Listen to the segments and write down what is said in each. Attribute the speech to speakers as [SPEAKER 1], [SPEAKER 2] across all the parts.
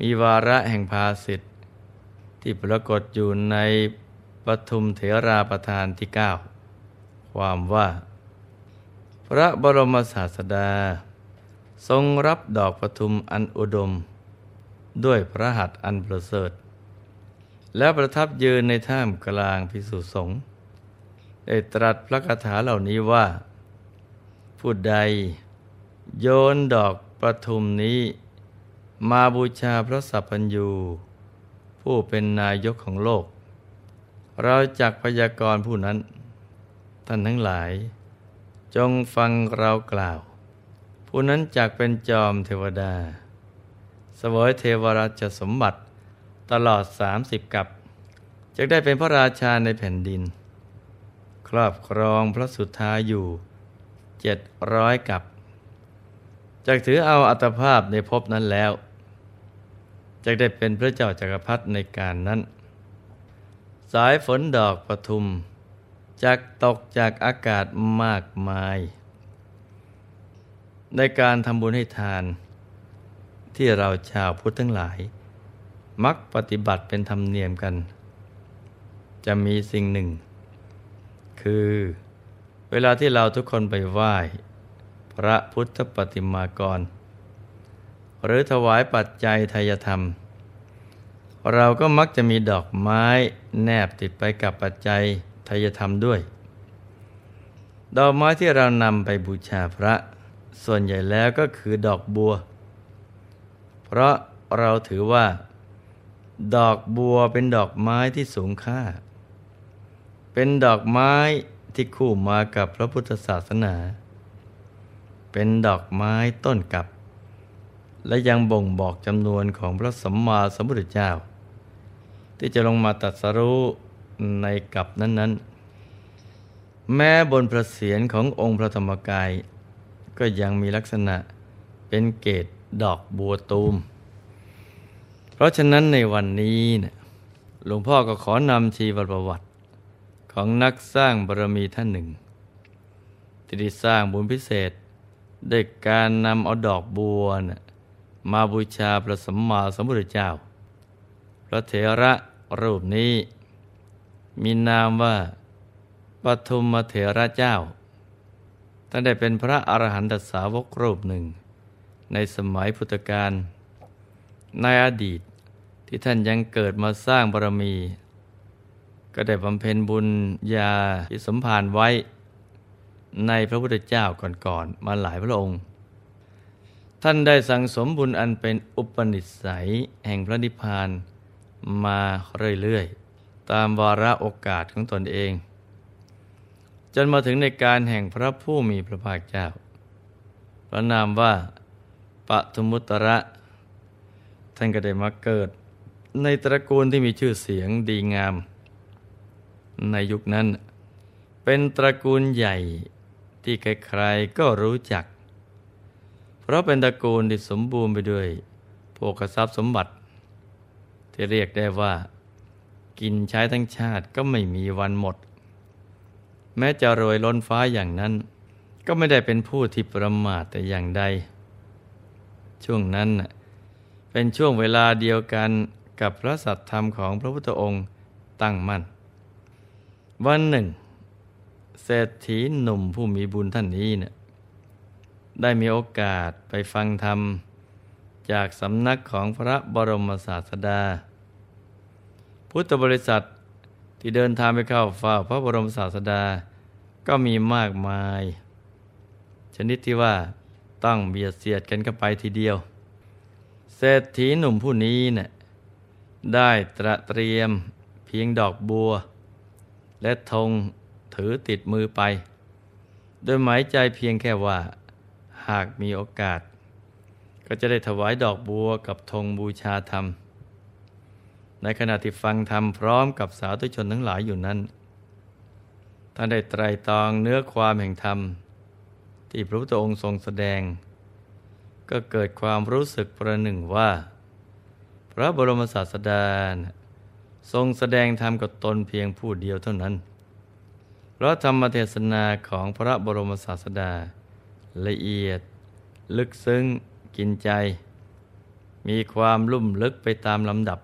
[SPEAKER 1] มีวาระแห่งภาสิทธิ์ที่ปรากฏอยู่ในปทุมเถราประธานที่เก้าความว่า พระบรมศาสดา ทรงรับดอกปทุมอันอุดม ด้วยพระหัตถ์อันประเสริฐ และประทับยืนในท่ามกลางพิสุสงฆ์ได้ตรัสพระคาถาเหล่านี้ว่า ผู้ใด โยนดอกประทุมนี้ มาบูชาพระสัพพัญญู ผู้เป็นนายกของโลก เราจักพยากรณ์ผู้นั้น ท่านทั้งหลาย จงฟังเรากล่าว ผู้นั้นจักเป็นจอมเทวดา สวยเทวราชสมบัติตลอดสามสิบกับจะได้เป็นพระราชาในแผ่นดิน ครอบครองพระสุธาอยู่เจ็ดร้อยกับจากถือเอาอัตภาพในภพนั้นแล้ว จะได้เป็นพระเจ้าจากักรพรรดิในการนั้น สายฝนดอกปทุมจากตกจากอากาศมากมาย ในการทำบุญให้ทาน ที่เราชาวพุทธทั้งหลาย มักปฏิบัติเป็นธรรมเนียมกัน จะมีสิ่งหนึ่ง คือเวลาที่เราทุกคนไปไหว้ พระพุทธปฏิมากร หรือถวายปัจจัยทายธรรม เราก็มักจะมีดอกไม้แนบติดไปกับปัจจัยทายธรรมด้วย ดอกไม้ที่เรานำไปบูชาพระ ส่วนใหญ่แล้วก็คือดอกบัว เพราะเราถือว่า ดอกบัวเป็นดอกไม้ที่สูงค่า เป็นดอกไม้ที่คู่มากับพระพุทธศาสนา เป็นดอกไม้ต้นกับ และยังบ่งบอกจำนวนของพระสัมมาสัมพุทธเจ้า ที่จะลงมาตัดสรู้ในกับนั้น ๆ แม้บนพระเศียรขององค์พระธรรมกาย ก็ยังมีลักษณะเป็นเกตดอกบัวตูม เพราะฉะนั้นในวันนี้นะหลวงพ่อก็ขอนำชีวประวัติของนักสร้างบารมีท่านหนึ่ง ที่ได้สร้างบุญพิเศษด้วยการนำเอาดอกบัวนะ มาบูชาพระสัมมาสัมพุทธเจ้า พระเถระรูปนี้ มีนามว่าปทุมเถระเจ้าท่านได้เป็นพระอรหันตสาวกรูปหนึ่ง ในสมัยพุทธกาลในอดีตที่ท่านยังเกิดมาสร้างบารมี ก็ได้บำเพ็ญบุญญาที่สมภารไว้ ในพระพุทธเจ้าก่อนๆมาหลายพระองค์ ท่านได้สั่งสมบุญอันเป็นอุปนิสัยแห่งพระนิพพานมาเรื่อยๆ ตามวาระโอกาสของตนเอง จนมาถึงในการแห่งพระผู้มีพระภาคเจ้า พระนามว่าปทุมุตระ ท่านก็ได้มาเกิด ในตระกูลที่มีชื่อเสียงดีงาม ในยุคนั้น เป็นตระกูลใหญ่ที่ใครๆก็รู้จัก เพราะเป็นตระกูลที่สมบูรณ์ไปด้วยโภคทรัพย์สมบัติ ที่เรียกได้ว่า กินใช้ทั้งชาติก็ไม่มีวันหมด แม้จะรวยล้นฟ้าอย่างนั้น ก็ไม่ได้เป็นผู้ที่ประมาทแต่อย่างใด ช่วงนั้นเป็นช่วงเวลาเดียวกันกับพระสัตธรรมของพระพุทธองค์ตั้งมั่น วันหนึ่งเศรษฐีหนุ่มผู้มีบุญท่านนี้เนี่ย ได้มีโอกาสไปฟังธรรม จากสำนักของพระบรมศาสดา พุทธบริษัทที่เดินทางไปเข้าเฝ้าพระบรมศาสดา ก็มีมากมาย ชนิดที่ว่าต้องเบียดเสียดกันกันไปทีเดียว เศรษฐีหนุ่มผู้นี้เนะ่ยได้ตระเตรียมเพียงดอกบัว และธงถือติดมือไป โดยหมายใจเพียงแค่ว่า หากมีโอกาส ก็จะได้ถวายดอกบัวกับธงบูชาธรรม ในขณะที่ฟังธรรมพร้อมกับสาธุชนทั้งหลายอยู่นั้น ท่านได้ไตรตรองเนื้อความแห่งธรรม ที่พระพุทธองค์ทรงแสดง ก็เกิดความรู้สึกประหนึ่งว่า พระบรมศาสดาทรงแสดงธรรมกับตนเพียงผู้เดียวเท่านั้น เพราะธรรมเทศนาของพระบรมศาสดา ละเอียด ลึกซึ้ง กินใจ มีความลุ่มลึกไปตามลำดับ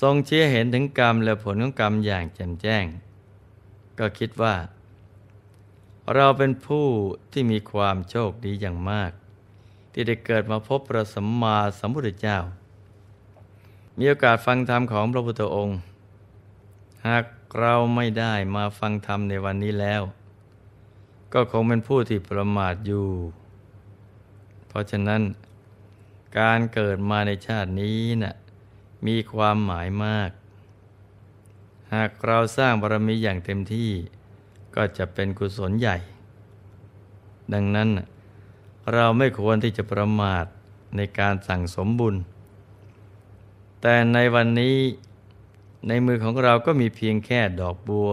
[SPEAKER 1] ทรงเชี้เห็นถึงกรรมและผลของกรรมอย่างแจ่มแจ้ง ก็คิดว่า เราเป็นผู้ที่มีความโชคดีอย่างมาก ที่ได้เกิดมาพบพระสัมมาสัมพุทธเจ้า มีโอกาสฟังธรรมของพระพุทธองค์ หากเราไม่ได้มาฟังธรรมในวันนี้แล้ว ก็คงเป็นผู้ที่ประมาทอยู่ เพราะฉะนั้นการเกิดมาในชาตินี้นะ่ะมีความหมายมาก หากเราสร้างบารมีอย่างเต็มที่ก็จะเป็นกุศลใหญ่ ดังนั้น เราไม่ควรที่จะประมาทในการสั่งสมบุญ แต่ในวันนี้ในมือของเราก็มีเพียงแค่ดอกบัว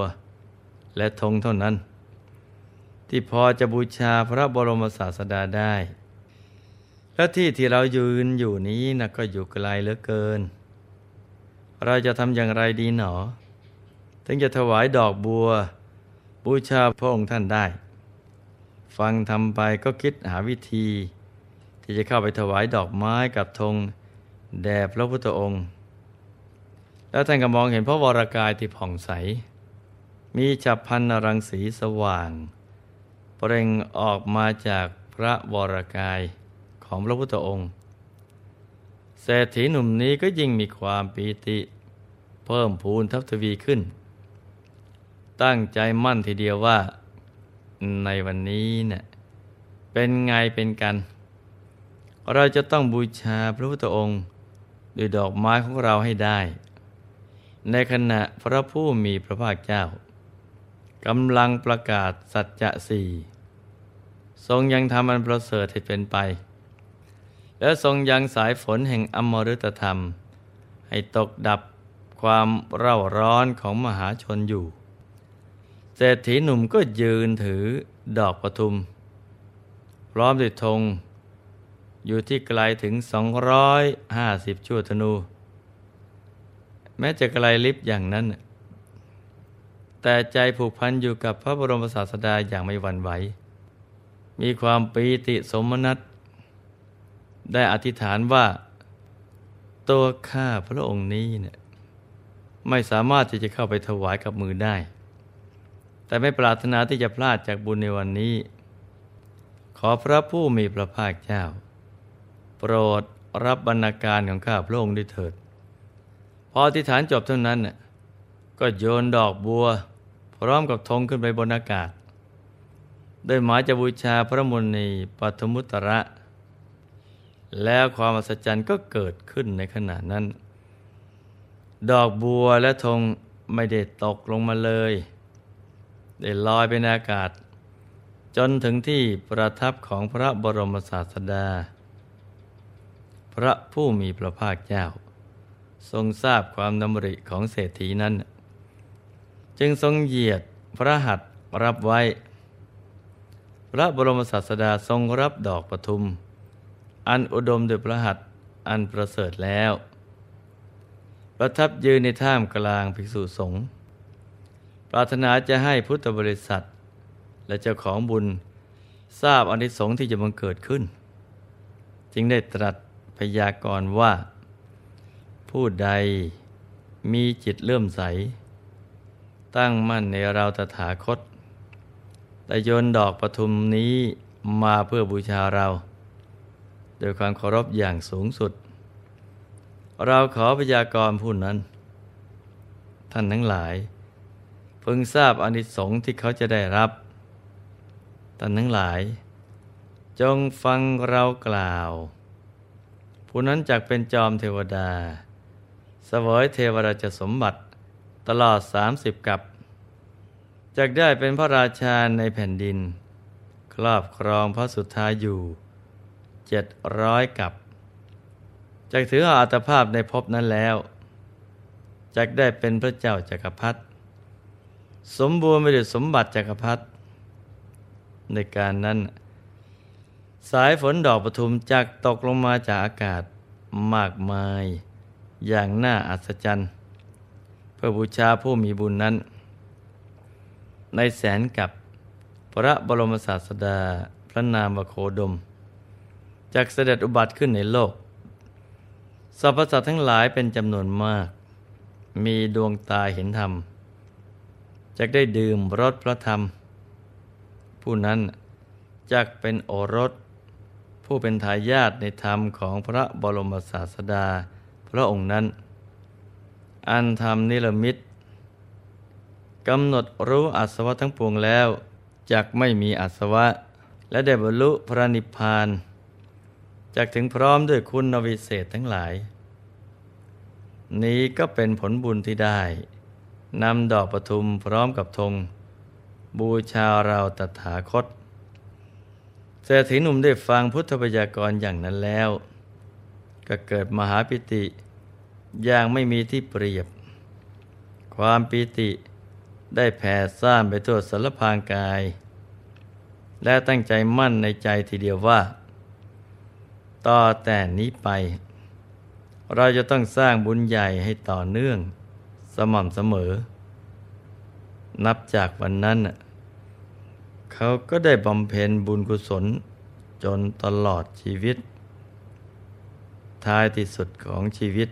[SPEAKER 1] และธงเท่านั้น ที่พอจะบูชาพระบรมศาสดาได้ แล้วที่ที่เรายืนอยู่นี้นะก็อยู่ไกลเหลือเกิน เราจะทำอย่างไรดีหนอ ถึงจะถวายดอกบัว บูชาพระองค์ท่านได้ ฟังทำไปก็คิดหาวิธี ที่จะเข้าไปถวายดอกไม้กับธงแด่พระพุทธองค์ แล้วท่านก็มองเห็นพระวรากายที่ผ่องใส มีฉับพันรังสีสว่าง เปล่งออกมาจากพระวรกายของพระพุทธองค์เศรษฐีหนุ่มนี้ก็ยิ่งมีความปีติ เพิ่มพูนทับทวีขึ้น ตั้งใจมั่นทีเดียวว่า ในวันนี้เนะ่ยเป็นไงเป็นกัน เราจะต้องบูชาพระพุทธองค์ด้วยดอกไม้ของเราให้ได้ ในขณะพระผู้มีพระภาคเจ้า กำลังประกาศสัจจะสี่ทรงยังทำอันประเสริฐให้เป็นไป และทรงยังสายฝนแห่งอมฤตธรรม ให้ตกดับความเร่าร้อนของมหาชนอยู่ เศรษฐีหนุ่มก็ยืนถือดอกปทุม พร้อมด้วยธง อยู่ที่ไกลถึง 250 ชั่วธนู แม้จะไกลลิบอย่างนั้น แต่ใจผูกพันอยู่กับพระบรมศาสดาอย่างไม่หวั่นไหว มีความปีติสมนัตได้อธิษฐานว่า ตัวข้าพระองค์นี้เนี่ยไม่สามารถที่จะเข้าไปถวายกับมือได้ แต่ไม่ปรารถนาที่จะพลาดจากบุญในวันนี้ ขอพระผู้มีพระภาคเจ้า โปรดรับบรรณาการของข้าพระองค์ด้วยเถิด พออธิษฐานจบเท่านั้นก็โยนดอกบัว พร้อมกับธงขึ้นไปบนอากาศ โดยหมายจะบูชาพระมุนีปัทมุตระ แล้วความอัศจรรย์ก็เกิดขึ้นในขณะนั้น ดอกบัวและธงไม่ได้ตกลงมาเลย ได้ลอยไปในอากาศ จนถึงที่ประทับของพระบรมศาสดา พระผู้มีพระภาคเจ้า ทรงทราบความดำริของเศรษฐีนั้น จึงทรงเหยียดพระหัตถ์รับไว้ พระบรมศาสดาทรงรับดอกปทุม อันอุดมด้วยพระหัตถ์อันประเสริฐแล้ว ประทับยืนในท่ามกลางภิกษุสงฆ์ปรารถนาจะให้พุทธบริษัท และเจ้าของบุญทราบอนิสงส์ที่จะบังเกิดขึ้น จึงได้ตรัสพยากรณ์ว่า ผู้ใดมีจิตเลื่อมใส ตั้งมั่นในเราตถาคต แต่โยนดอกปทุมนี้มาเพื่อบูชาเรา โดยความเคารพอย่างสูงสุด เราขอพยากรผู้นั้น ท่านทั้งหลาย เพึงทราบอนิสงส์ที่เขาจะได้รับ ท่านทั้งหลาย จงฟังเรากล่าว ผู้นั้นจักเป็นจอมเทวดาสวยเทวราชสมบัติ ตลอดสามสิบกับจักได้เป็นพระราชาในแผ่นดิน ครอบครองพระสุทธาอยู่เจ็ดร้อยกับจากถืออัตภาพในภพนั้นแล้วจากได้เป็นพระเจ้าจากักรพรรดิสมบูรณ์ไปด้วยสมบัติจกักรพรรดิในการนั้น สายฝนดอกปทุมจากตกลงมาจากอากาศมากมาย อย่างน่าอัศจรรย์ เพื่อบูชาผู้มีบุญนั้น ในแสนกับพระบรมศาสดาพระนามวโคดมจากเสด็จอุบัติขึ้นในโลกสรรพสัตว์ทั้งหลายเป็นจำนวนมาก มีดวงตาเห็นธรรมจะได้ดื่มรสพระธรรม ผู้นั้นจักเป็นโอรส ผู้เป็นทายาทในธรรมของพระบรมศาสดา พระองค์นั้น อันธรรมนิรมิตกำหนดรู้อัศวะทั้งปวงแล้วจักไม่มีอัศวะ และได้บรรลุพระนิพพานจักถึงพร้อมด้วยคุณนวิเศษทั้งหลาย นี้ก็เป็นผลบุญที่ได้นำดอกประทุมพร้อมกับธง บูชาเราตถาคตเศรษฐีหนุ่มได้ฟังพุทธบัญญักรอย่างนั้นแล้ว ก็เกิดมหาปิติ อย่างไม่มีที่เปรียบ ความปิติได้แผ่ซ่านไปทั่วสารพางกาย และตั้งใจมั่นในใจทีเดียวว่า ต่อแต่นี้ไป เราจะต้องสร้างบุญใหญ่ให้ต่อเนื่อง สม่ำเสมอ นับจากวันนั้น เขาก็ได้บำเพ็ญบุญกุศลจนตลอดชีวิต ท้ายที่สุดของชีวิต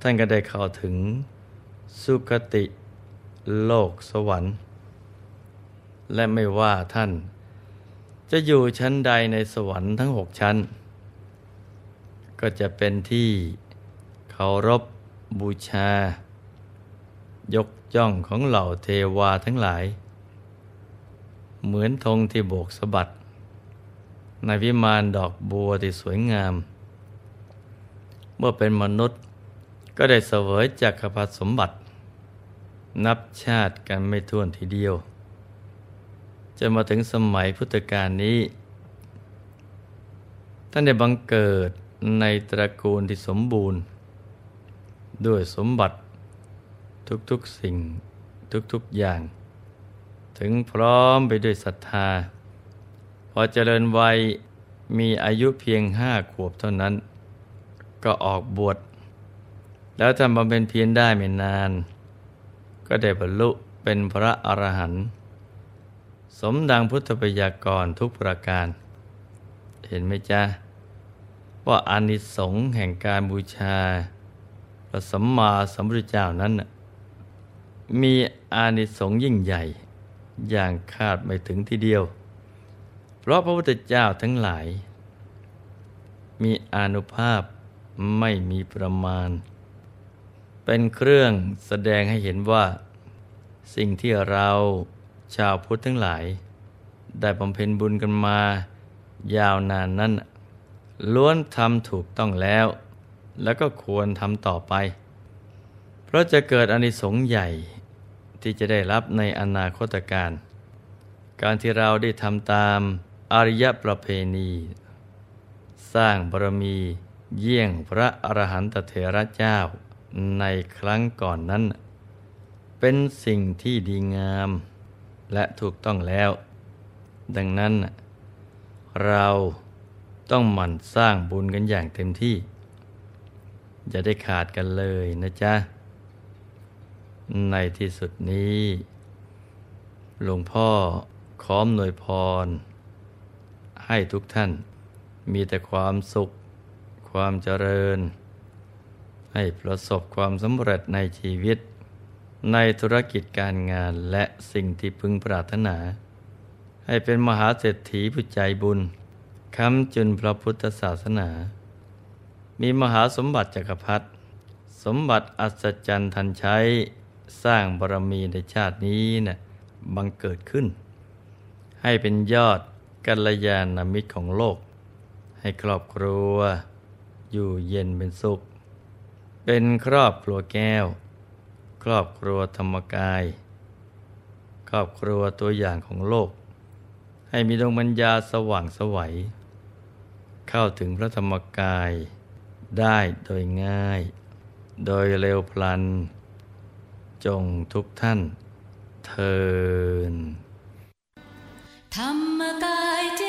[SPEAKER 1] ท่านก็ได้เข้าถึงสุคติโลกสวรรค์ และไม่ว่าท่าน จะอยู่ชั้นใดในสวรรค์ทั้งหกชั้น ก็จะเป็นที่เคารพบูชา ยกย่องของเหล่าเทวาทั้งหลาย เหมือนธงที่โบกสะบัด ในวิมานดอกบัวที่สวยงาม เมื่อเป็นมนุษย์ ก็ได้เสวยจักรพรรดิสมบัติ นับชาติกันไม่ท้วนทีเดียว จะมาถึงสมัยพุทธกาลนี้ ท่านได้บังเกิดในตระกูลที่สมบูรณ์ ด้วยสมบัติทุกๆสิ่งทุกๆอย่าง ถึงพร้อมไปด้วยศรัทธา พอเจริญวัยมีอายุเพียงห้าขวบเท่านั้น ก็ออกบวช แล้วทำบำเพ็ญเพียรได้ไม่นาน ก็ได้บรรลุเป็นพระอรหันต์สมดังพุทธปยากรทุกประการ เห็นไหมจ๊ะ ว่าอานิสงส์แห่งการบูชา พระสัมมาสัมพุทธเจ้านั้น มีอานิสงส์ยิ่งใหญ่ อย่างคาดไม่ถึงทีเดียว เพราะพระพุทธเจ้าทั้งหลาย มีอานุภาพไม่มีประมาณ เป็นเครื่องแสดงให้เห็นว่า สิ่งที่เราชาวพุทธทั้งหลาย ได้บำเพ็ญบุญกันมา ยาวนานนั้น ล้วนทำถูกต้องแล้ว แล้วก็ควรทำต่อไป เพราะจะเกิดอนิสงส์ใหญ่ที่จะได้รับในอนาคตการ การที่เราได้ทำตามอริยประเพณี สร้างบารมีเยี่ยงพระอรหันตเถระเจ้า ในครั้งก่อนนั้น เป็นสิ่งที่ดีงาม และถูกต้องแล้ว ดังนั้น เราต้องหมั่นสร้างบุญกันอย่างเต็มที่ อย่าได้ขาดกันเลยนะจ๊ะ ในที่สุดนี้ หลวงพ่อขอมหน่วยพร ให้ทุกท่านมีแต่ความสุข ความเจริญ ให้ประสบความสำเร็จในชีวิต ในธุรกิจการงานและสิ่งที่พึงปรารถนา ให้เป็นมหาเศรษฐีผู้ใจบุญคำจุนพระพุทธศาสนา มีมหาสมบัติจักรพรรดิสมบัติอัศจรรย์ทันใช้สร้างบารมีในชาตินี้นะ่ะบังเกิดขึ้น ให้เป็นยอดกัลยาณมิตรของโลก ให้ครอบครัว อยู่เย็นเป็นสุข เป็นครอบครัวแก้ว ครอบครัวธรรมกาย ครอบครัวตัวอย่างของโลก ให้มีดวงปัญญาสว่างสวัย เข้าถึงพระธรรมกายได้โดยง่าย โดยเร็วพลัน จงทุกท่านเทินธรรมกายเจ